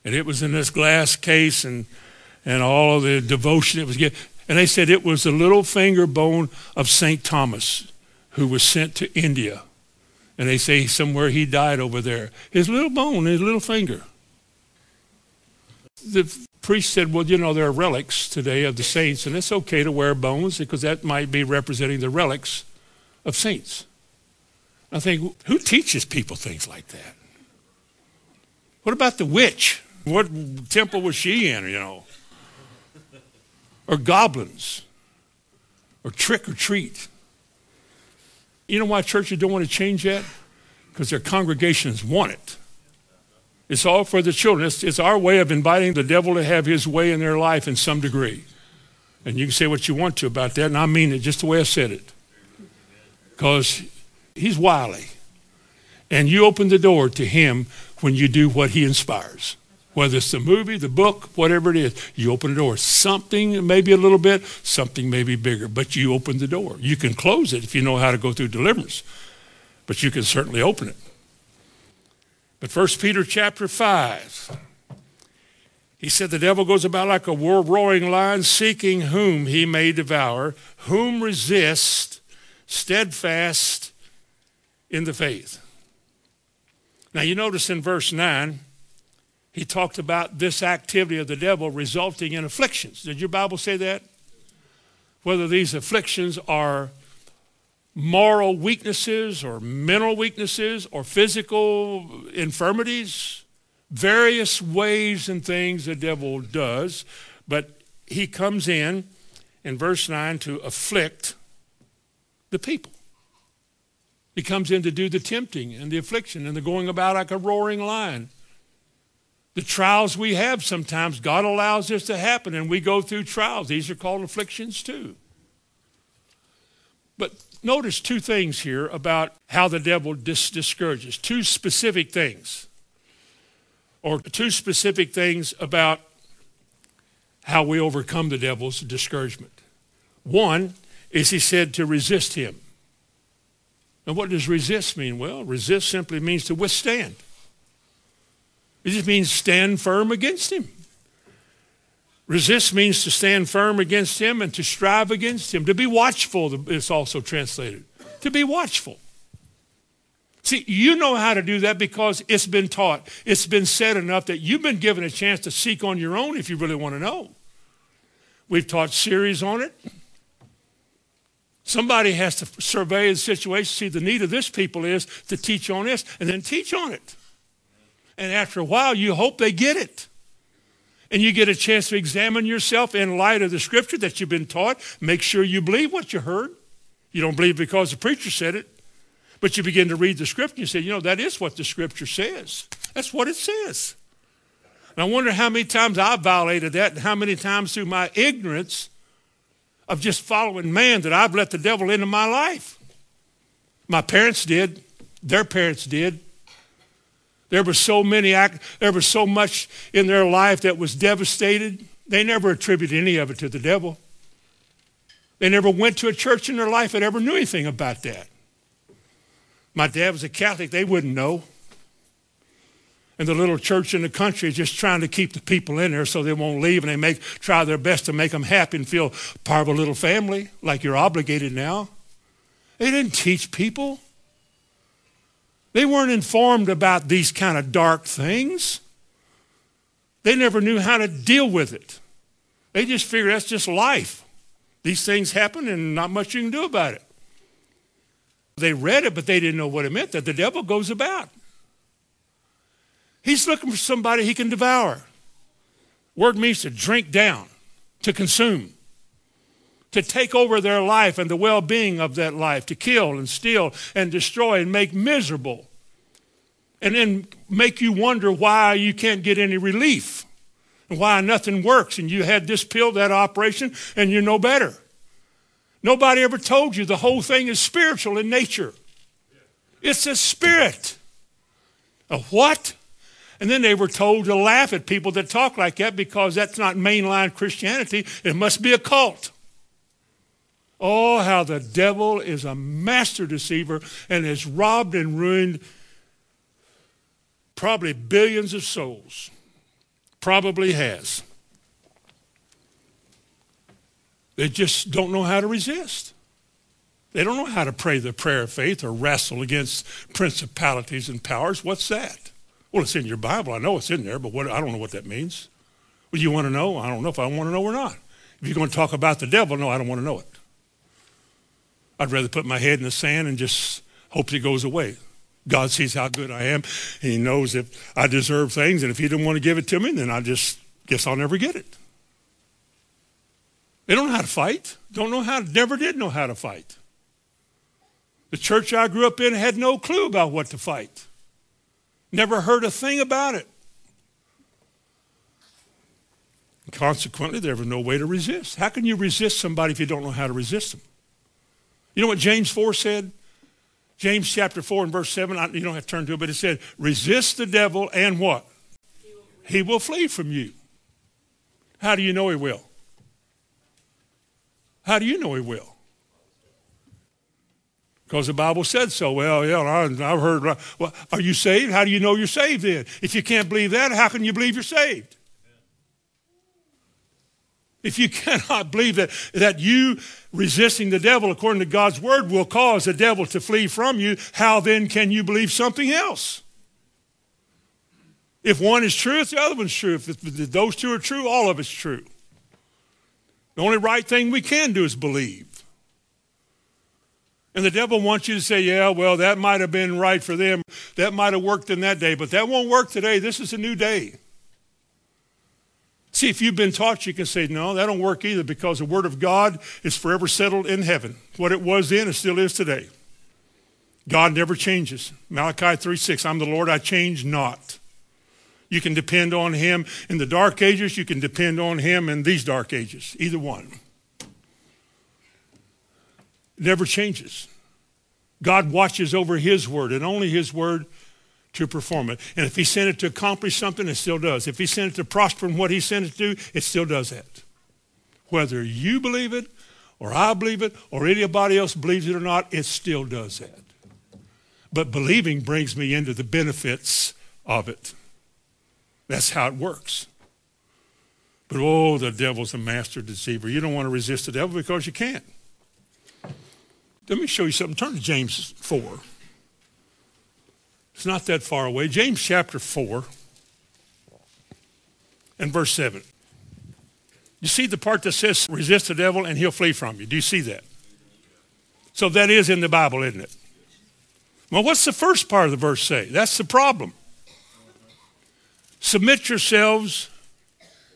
And it was in this glass case and, and all of the devotion it was given. And they said it was the little finger bone of St. Thomas who was sent to India. And they say somewhere he died over there. His little bone, his little finger. The priest said, well, you know, there are relics today of the saints, and it's okay to wear bones because that might be representing the relics of saints. I think, who teaches people things like that? What about the witch? What temple was she in, you know? Or goblins? Or trick or treat? You know why churches don't want to change that? Because their congregations want it. It's all for the children. It's, it's, our way of inviting the devil to have his way in their life in some degree. And you can say what you want to about that, and I mean it just the way I said it. Because he's wily. And you open the door to him when you do what he inspires. Whether it's the movie, the book, whatever it is, you open the door. Something maybe a little bit, something maybe bigger, but you open the door. You can close it if you know how to go through deliverance, but you can certainly open it. But First Peter chapter 5, he said the devil goes about like a roaring lion, seeking whom he may devour, whom resist, steadfast in the faith. Now, you notice in verse 9, he talked about this activity of the devil resulting in afflictions. Did your Bible say that? Whether these afflictions are moral weaknesses or mental weaknesses or physical infirmities, various ways and things the devil does, but he comes in in verse 9 to afflict the people. He comes in to do the tempting and the affliction and the going about like a roaring lion. The trials we have sometimes, God allows this to happen, and we go through trials. These are called afflictions too. But notice two things here about how the devil dis- discourages. Two specific things, or two specific things about how we overcome the devil's discouragement. One is he said to resist him. And what does resist mean? Well, resist simply means to withstand. It just means stand firm against him. Resist means to stand firm against him and to strive against him. To be watchful, it's also translated. To be watchful. See, you know how to do that because it's been taught. It's been said enough that you've been given a chance to seek on your own if you really want to know. We've taught series on it. Somebody has to survey the situation, see the need of this people is to teach on this, and then teach on it. And after a while, you hope they get it. And you get a chance to examine yourself in light of the scripture that you've been taught. Make sure you believe what you heard. You don't believe because the preacher said it. But you begin to read the scripture and you say, you know, that is what the scripture says. That's what it says. And I wonder how many times I violated that and how many times through my ignorance of just following man that I've let the devil into my life. My parents did, their parents did. There were so many, there was so much in their life that was devastated. They never attributed any of it to the devil. They never went to a church in their life that ever knew anything about that. My dad was a Catholic, they wouldn't know. And the little church in the country is just trying to keep the people in there so they won't leave, and they make try their best to make them happy and feel part of a little family, like you're obligated now. They didn't teach people. They weren't informed about these kind of dark things. They never knew how to deal with it. They just figured that's just life. These things happen and not much you can do about it. They read it, but they didn't know what it meant that the devil goes about. He's looking for somebody he can devour. Word means to drink down, to consume, to take over their life and the well being of that life, to kill and steal and destroy and make miserable. And then make you wonder why you can't get any relief and why nothing works. And you had this pill, that operation, and you're no better. Nobody ever told you the whole thing is spiritual in nature. It's a spirit. A what? And then they were told to laugh at people that talk like that because that's not mainline Christianity. It must be a cult. Oh, how the devil is a master deceiver and has robbed and ruined probably billions of souls. Probably has. They just don't know how to resist. They don't know how to pray the prayer of faith or wrestle against principalities and powers. What's that? Well, it's in your Bible. I know it's in there, but what, I don't know what that means. Well, you want to know? I don't know if I want to know or not. If you're going to talk about the devil, no, I don't want to know it. I'd rather put my head in the sand and just hope it goes away. God sees how good I am. He knows if I deserve things, and if He didn't want to give it to me, then I just guess I'll never get it. They don't know how to fight. Don't know how. Never did know how to fight. The church I grew up in had no clue about what to fight. Never heard a thing about it. Consequently, there was no way to resist. How can you resist somebody if you don't know how to resist them? You know what James 4 said? James chapter 4 and verse 7, you don't have to turn to it, but it said, resist the devil and what? He will, flee from you. How do you know he will? How do you know he will? Because the Bible said so. Well, yeah, I've heard. Well, are you saved? How do you know you're saved then? If you can't believe that, how can you believe you're saved? If you cannot believe that, that you resisting the devil according to God's word will cause the devil to flee from you, how then can you believe something else? If one is true, if the other one's true. If those two are true, all of it's true. The only right thing we can do is believe. And the devil wants you to say, yeah, well, that might have been right for them. That might have worked in that day, but that won't work today. This is a new day. See, if you've been taught, you can say, no, that don't work either because the Word of God is forever settled in heaven. What it was then, it still is today. God never changes. Malachi 3 6, I'm the Lord, I change not. You can depend on him in the dark ages, you can depend on him in these dark ages, either one. Never changes. God watches over his word and only his word to perform it. And if he sent it to accomplish something, it still does. If he sent it to prosper in what he sent it to it still does that. Whether you believe it or I believe it or anybody else believes it or not, it still does that. But believing brings me into the benefits of it. That's how it works. But oh, the devil's a master deceiver. You don't want to resist the devil because you can't. Let me show you something. Turn to James 4. It's not that far away. James chapter 4 and verse 7. You see the part that says resist the devil and he'll flee from you. Do you see that? So that is in the Bible, isn't it? Well, what's the first part of the verse say? That's the problem. Submit yourselves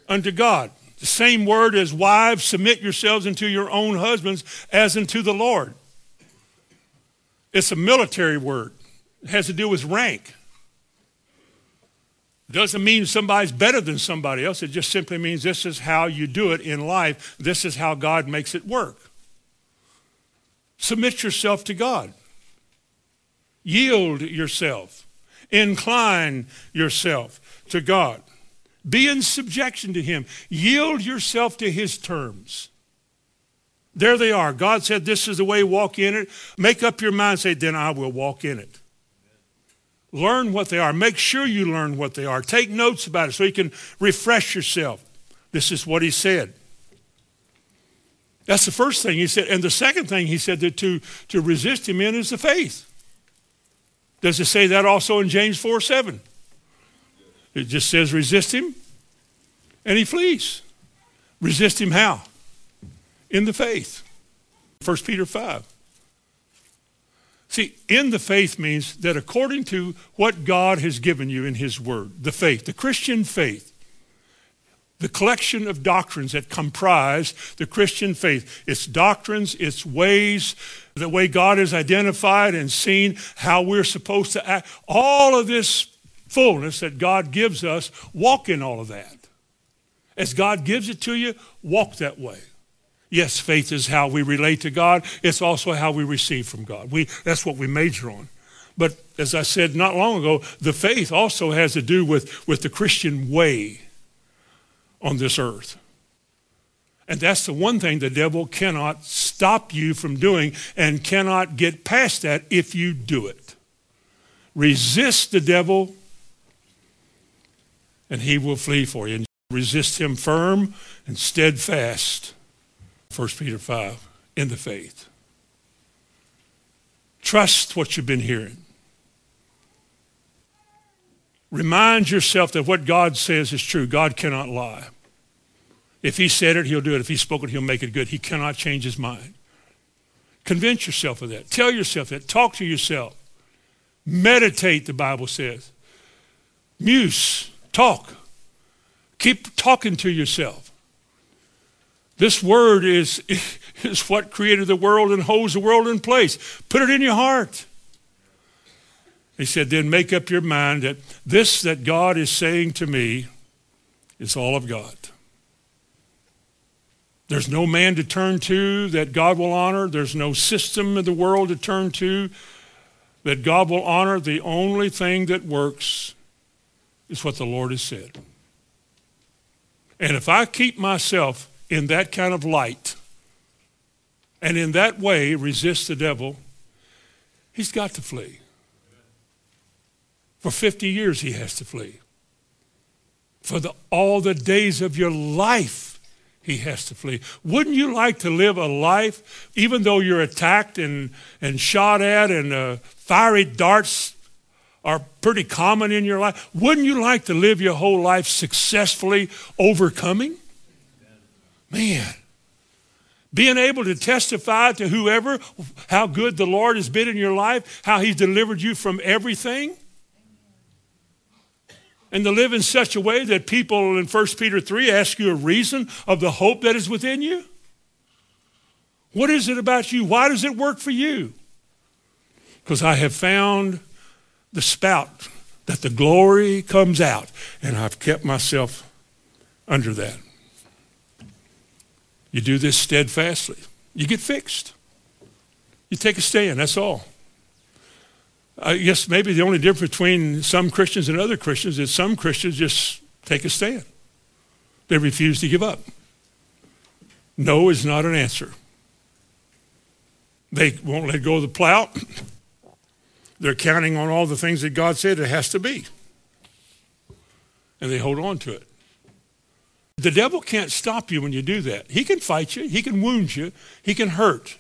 unto God. The same word as wives, submit yourselves unto your own husbands as unto the Lord. It's a military word. It has to do with rank. Doesn't mean somebody's better than somebody else. It just simply means this is how you do it in life. This is how God makes it work. Submit yourself to God. Yield yourself. Incline yourself to God. Be in subjection to Him. Yield yourself to His terms. There they are. God said, This is the way, walk in it. Make up your mind, say, Then I will walk in it. Learn what they are. Make sure you learn what they are. Take notes about it so you can refresh yourself. This is what He said. That's the first thing He said. And the second thing He said that to, to resist Him in is the faith. Does it say that also in James 4 7? It just says resist Him and He flees. Resist Him how? In the faith. 1 Peter 5. See, in the faith means that according to what God has given you in His Word, the faith, the Christian faith, the collection of doctrines that comprise the Christian faith, its doctrines, its ways, the way God is identified and seen how we're supposed to act, all of this fullness that God gives us, walk in all of that. As God gives it to you, walk that way. Yes, faith is how we relate to God. It's also how we receive from God. We, that's what we major on. But as I said not long ago, the faith also has to do with, with the Christian way on this earth. And that's the one thing the devil cannot stop you from doing and cannot get past that if you do it. Resist the devil and he will flee for you. And resist him firm and steadfast 1 Peter 5, in the faith. Trust what you've been hearing. Remind yourself that what God says is true. God cannot lie. If he said it, he'll do it. If he spoke it, he'll make it good. He cannot change his mind. Convince yourself of that. Tell yourself that. Talk to yourself. Meditate, the Bible says. Muse. Talk. Keep talking to yourself. This word is, is what created the world and holds the world in place. Put it in your heart. He said, then make up your mind that this that God is saying to me is all of God. There's no man to turn to that God will honor. There's no system in the world to turn to that God will honor. The only thing that works is what the Lord has said. And if I keep myself in that kind of light and in that way resist the devil, he's got to flee. For 50 years, he has to flee. For the, all the days of your life, he has to flee. Wouldn't you like to live a life, even though you're attacked and, and shot at and uh, fiery darts are pretty common in your life? Wouldn't you like to live your whole life successfully overcoming? Man, being able to testify to whoever how good the Lord has been in your life, how he's delivered you from everything. And to live in such a way that people in 1 Peter 3 ask you a reason of the hope that is within you. What is it about you? Why does it work for you? Because I have found the spout that the glory comes out, and I've kept myself under that. You do this steadfastly, you get fixed. You take a stand, that's all. I guess maybe the only difference between some Christians and other Christians is some Christians just take a stand. They refuse to give up. No is not an answer. They won't let go of the plow. They're counting on all the things that God said it has to be. And they hold on to it. The devil can't stop you when you do that. He can fight you, he can wound you, he can hurt.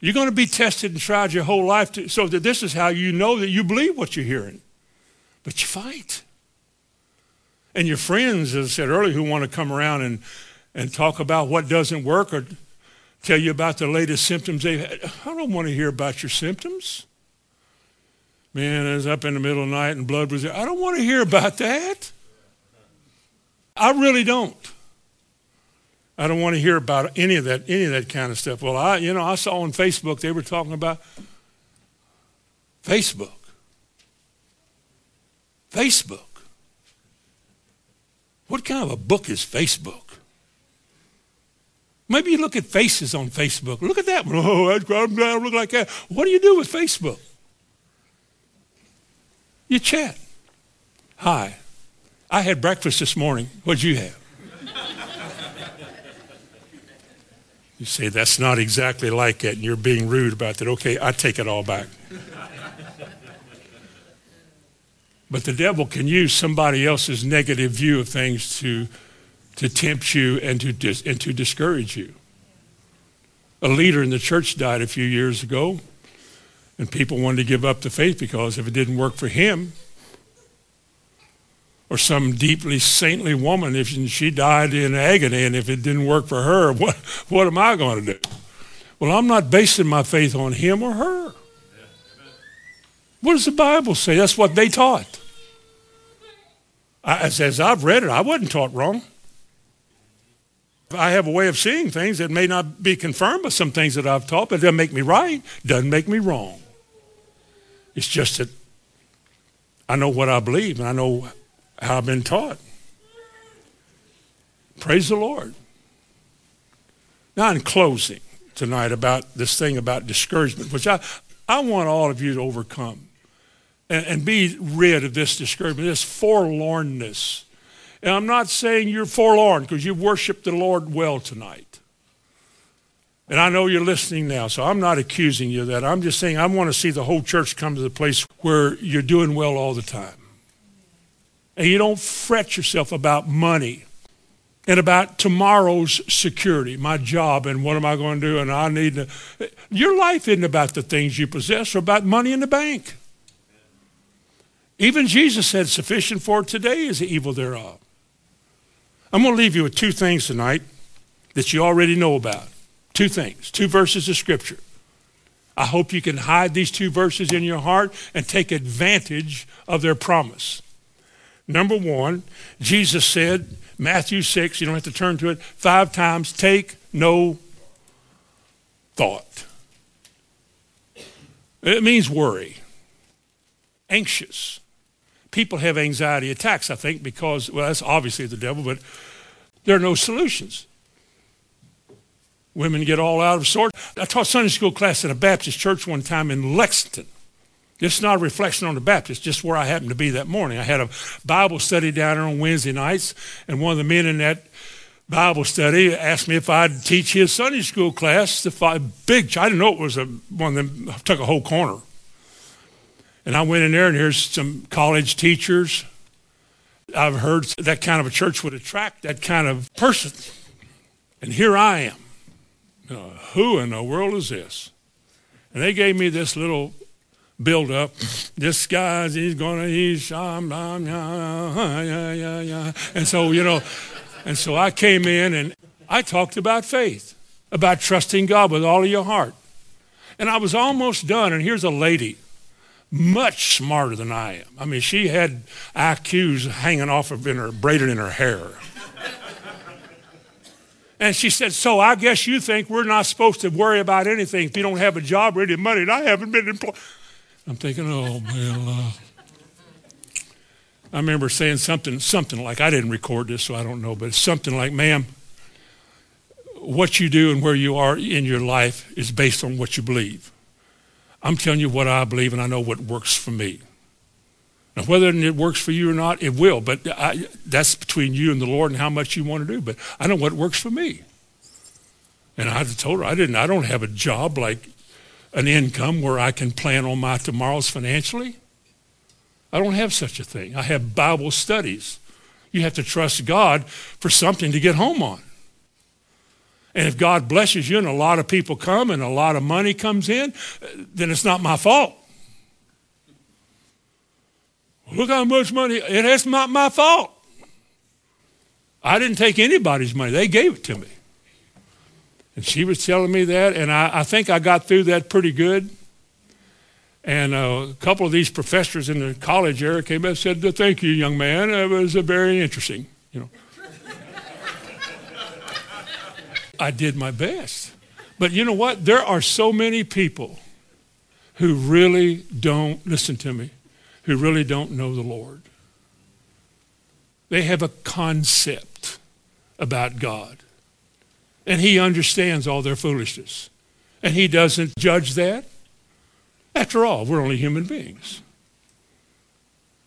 You're going to be tested and tried your whole life to, so that this is how you know that you believe what you're hearing. But you fight. And your friends, as I said earlier, who want to come around and, and talk about what doesn't work or tell you about the latest symptoms they've had. I don't want to hear about your symptoms. Man, I was up in the middle of the night and blood was there. I don't want to hear about that. I really don't. I don't want to hear about any of that, any of that kind of stuff. Well, I, you know, I saw on Facebook they were talking about Facebook. Facebook. What kind of a book is Facebook? Maybe you look at faces on Facebook. Look at that one. Oh, I look like that. What do you do with Facebook? You chat. Hi. I had breakfast this morning. What'd you have? You say, that's not exactly like it, and you're being rude about that. Okay, I take it all back. but the devil can use somebody else's negative view of things to, to tempt you and to, dis, and to discourage you. A leader in the church died a few years ago, and people wanted to give up the faith because if it didn't work for him, or some deeply saintly woman, if she died in agony and if it didn't work for her, what, what am I going to do? Well, I'm not basing my faith on him or her. What does the Bible say? That's what they taught. I, as I've read it, I wasn't taught wrong. I have a way of seeing things that may not be confirmed by some things that I've taught, but it doesn't make me right, doesn't make me wrong. It's just that I know what I believe and I know how I've been taught. Praise the Lord. Now, in closing tonight about this thing about discouragement, which I, I want all of you to overcome and, and be rid of this discouragement, this forlornness. And I'm not saying you're forlorn because you worshiped the Lord well tonight. And I know you're listening now, so I'm not accusing you of that. I'm just saying I want to see the whole church come to the place where you're doing well all the time. And you don't fret yourself about money and about tomorrow's security, my job, and what am I going to do, and I need to. Your life isn't about the things you possess or about money in the bank. Even Jesus said, Sufficient for today is the evil thereof. I'm going to leave you with two things tonight that you already know about. Two things, two verses of Scripture. I hope you can hide these two verses in your heart and take advantage of their promise. Number one, Jesus said, Matthew 6, you don't have to turn to it, five times, take no thought. It means worry, anxious. People have anxiety attacks, I think, because, well, that's obviously the devil, but there are no solutions. Women get all out of sort. I taught Sunday school class at a Baptist church one time in Lexington. Is not a reflection on the Baptist, just where I happened to be that morning. I had a Bible study down there on Wednesday nights, and one of the men in that Bible study asked me if I'd teach his Sunday school class. The five, big, I didn't know it was a, one of them, took a whole corner. And I went in there, and here's some college teachers. I've heard that kind of a church would attract that kind of person. And here I am. Uh, who in the world is this? And they gave me this little build up. This guy's he's gonna he's um, um, yeah, yeah, yeah, yeah. And so, you know, and so I came in and I talked about faith, about trusting God with all of your heart. And I was almost done, and here's a lady, much smarter than I am. I mean, she had IQs hanging off of in her braided in her hair. And she said, So I guess you think we're not supposed to worry about anything if you don't have a job or any money, and I haven't been employed. I'm thinking, oh, well, uh, I remember saying something, something like, I didn't record this, so I don't know, but it's something like, ma'am, what you do and where you are in your life is based on what you believe. I'm telling you what I believe, and I know what works for me. Now, whether it works for you or not, it will, but I, that's between you and the Lord and how much you want to do. But I know what works for me. And I told her I didn't. I don't have a job like an income where I can plan on my tomorrows financially. I don't have such a thing. I have Bible studies. You have to trust God for something to get home on. And if God blesses you and a lot of people come and a lot of money comes in, then it's not my fault. Look how much money. It is not my fault. I didn't take anybody's money. They gave it to me. And she was telling me that, and I, I think I got through that pretty good. And uh, a couple of these professors in the college area came up and said, "Thank you, young man. It was uh, very interesting." You know, I did my best. But you know what? There are so many people who really don't listen to me, who really don't know the Lord. They have a concept about God. And he understands all their foolishness. And he doesn't judge that. After all, we're only human beings.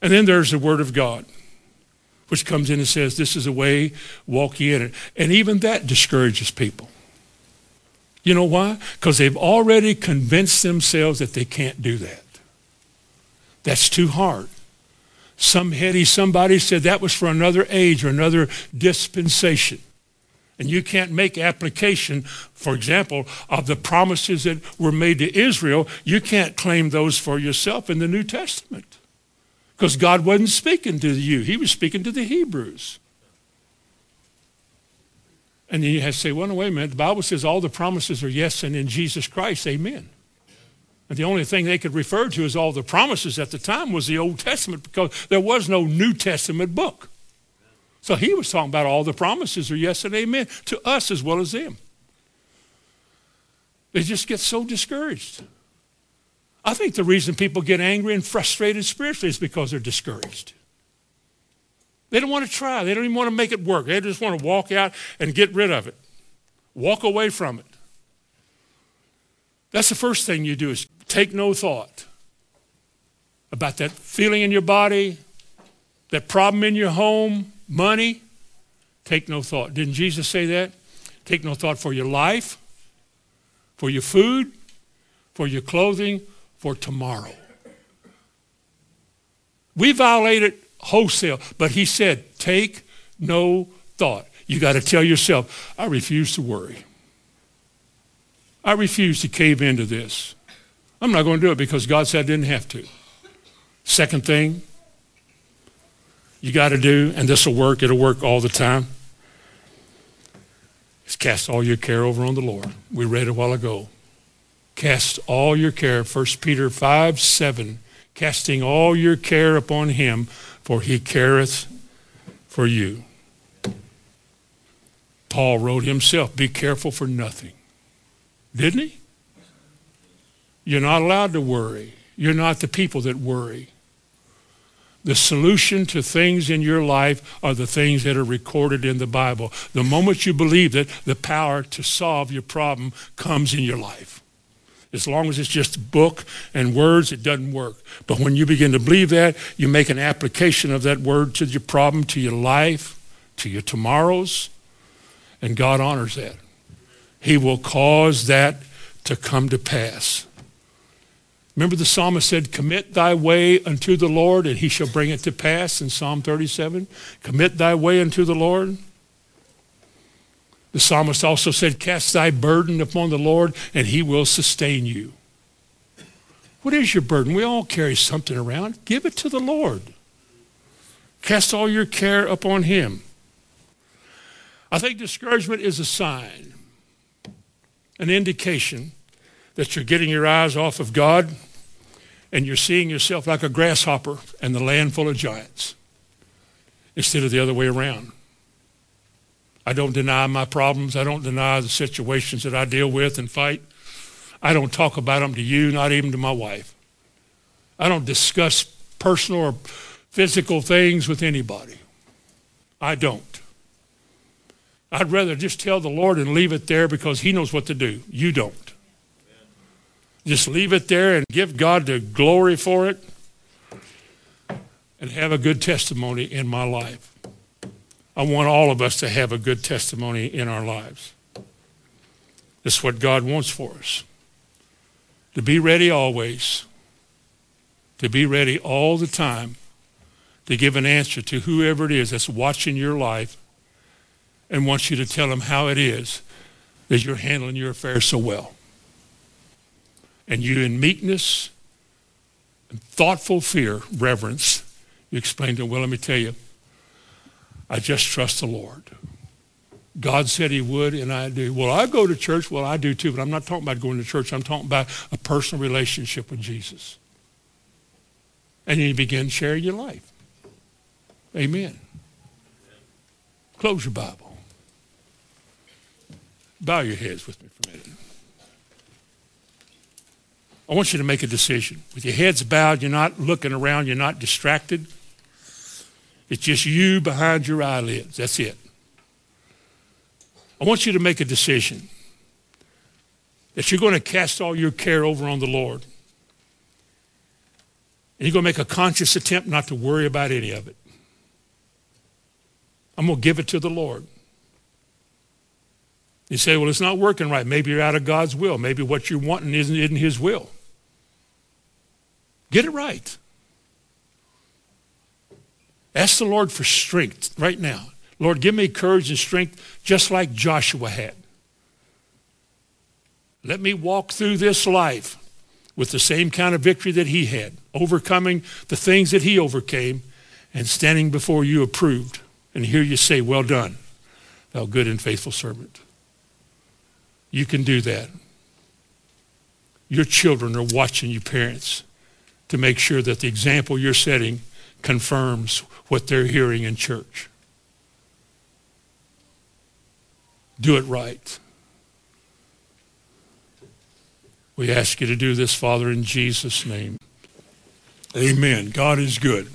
And then there's the Word of God, which comes in and says, This is a way, walk ye in it. And even that discourages people. You know why? Because they've already convinced themselves that they can't do that. That's too hard. Some heady somebody said that was for another age or another dispensation and you can't make application, for example, of the promises that were made to Israel, you can't claim those for yourself in the New Testament. Because God wasn't speaking to you, He was speaking to the Hebrews. And then you have to say, well, no, wait a minute. The Bible says all the promises are yes, and in Jesus Christ, amen. And the only thing they could refer to as all the promises at the time was the Old Testament because there was no New Testament book. So he was talking about all the promises are yes and amen to us as well as them. They just get so discouraged. I think the reason people get angry and frustrated spiritually is because they're discouraged. They don't want to try. They don't even want to make it work. They just want to walk out and get rid of it. Walk away from it. That's the first thing you do is take no thought about that feeling in your body, that problem in your home, money, take no thought. Didn't Jesus say that? Take no thought for your life, for your food, for your clothing, for tomorrow. We violated wholesale, but he said, take no thought. You got to tell yourself, I refuse to worry. I refuse to cave into this. I'm not going to do it because God said I didn't have to. Second thing, you got to do, and this will work, it'll work all the time, is cast all your care over on the Lord. We read a while ago. Cast all your care, 1 Peter 5 7, casting all your care upon him, for he careth for you. Paul wrote himself, Be careful for nothing. Didn't he? You're not allowed to worry. You're not the people that worry. The solution to things in your life are the things that are recorded in the Bible. The moment you believe that, the power to solve your problem comes in your life. As long as it's just book and words, it doesn't work. But when you begin to believe that, you make an application of that word to your problem, to your life, to your tomorrows, and God honors that. He will cause that to come to pass. Remember the psalmist said, Commit thy way unto the Lord, and he shall bring it to pass in Psalm 37. Commit thy way unto the Lord. The psalmist also said, Cast thy burden upon the Lord, and he will sustain you. What is your burden? We all carry something around. Give it to the Lord. Cast all your care upon him. I think discouragement is a sign, an indication that you're getting your eyes off of God and you're seeing yourself like a grasshopper and the land full of giants instead of the other way around. I don't deny my problems. I don't deny the situations that I deal with and fight. I don't talk about them to you, not even to my wife. I don't discuss personal or physical things with anybody. I don't. I'd rather just tell the Lord and leave it there because he knows what to do. You don't. Just leave it there and give God the glory for it and have a good testimony in my life. I want all of us to have a good testimony in our lives. That's what God wants for us. To be ready always. To be ready all the time to give an answer to whoever it is that's watching your life and wants you to tell them how it is that you're handling your affairs so well. And you in meekness and thoughtful fear, reverence, you explain to him, well, let me tell you, I just trust the Lord. God said he would, and I do. Well, I go to church. Well, I do too, but I'm not talking about going to church. I'm talking about a personal relationship with Jesus. And you begin sharing your life. Amen. Close your Bible. Bow your heads with me for a minute. I want you to make a decision. With your heads bowed, you're not looking around, you're not distracted. It's just you behind your eyelids. That's it. I want you to make a decision that you're going to cast all your care over on the Lord. And you're going to make a conscious attempt not to worry about any of it. I'm going to give it to the Lord. You say, well, it's not working right. Maybe you're out of God's will. Maybe what you're wanting isn't in his will. Get it right. Ask the Lord for strength right now. Lord, give me courage and strength just like Joshua had. Let me walk through this life with the same kind of victory that he had, overcoming the things that he overcame and standing before you approved and hear you say, well done, thou good and faithful servant. You can do that. Your children are watching you, parents, to make sure that the example you're setting confirms what they're hearing in church. Do it right. We ask you to do this, Father, in Jesus' name. Amen. God is good.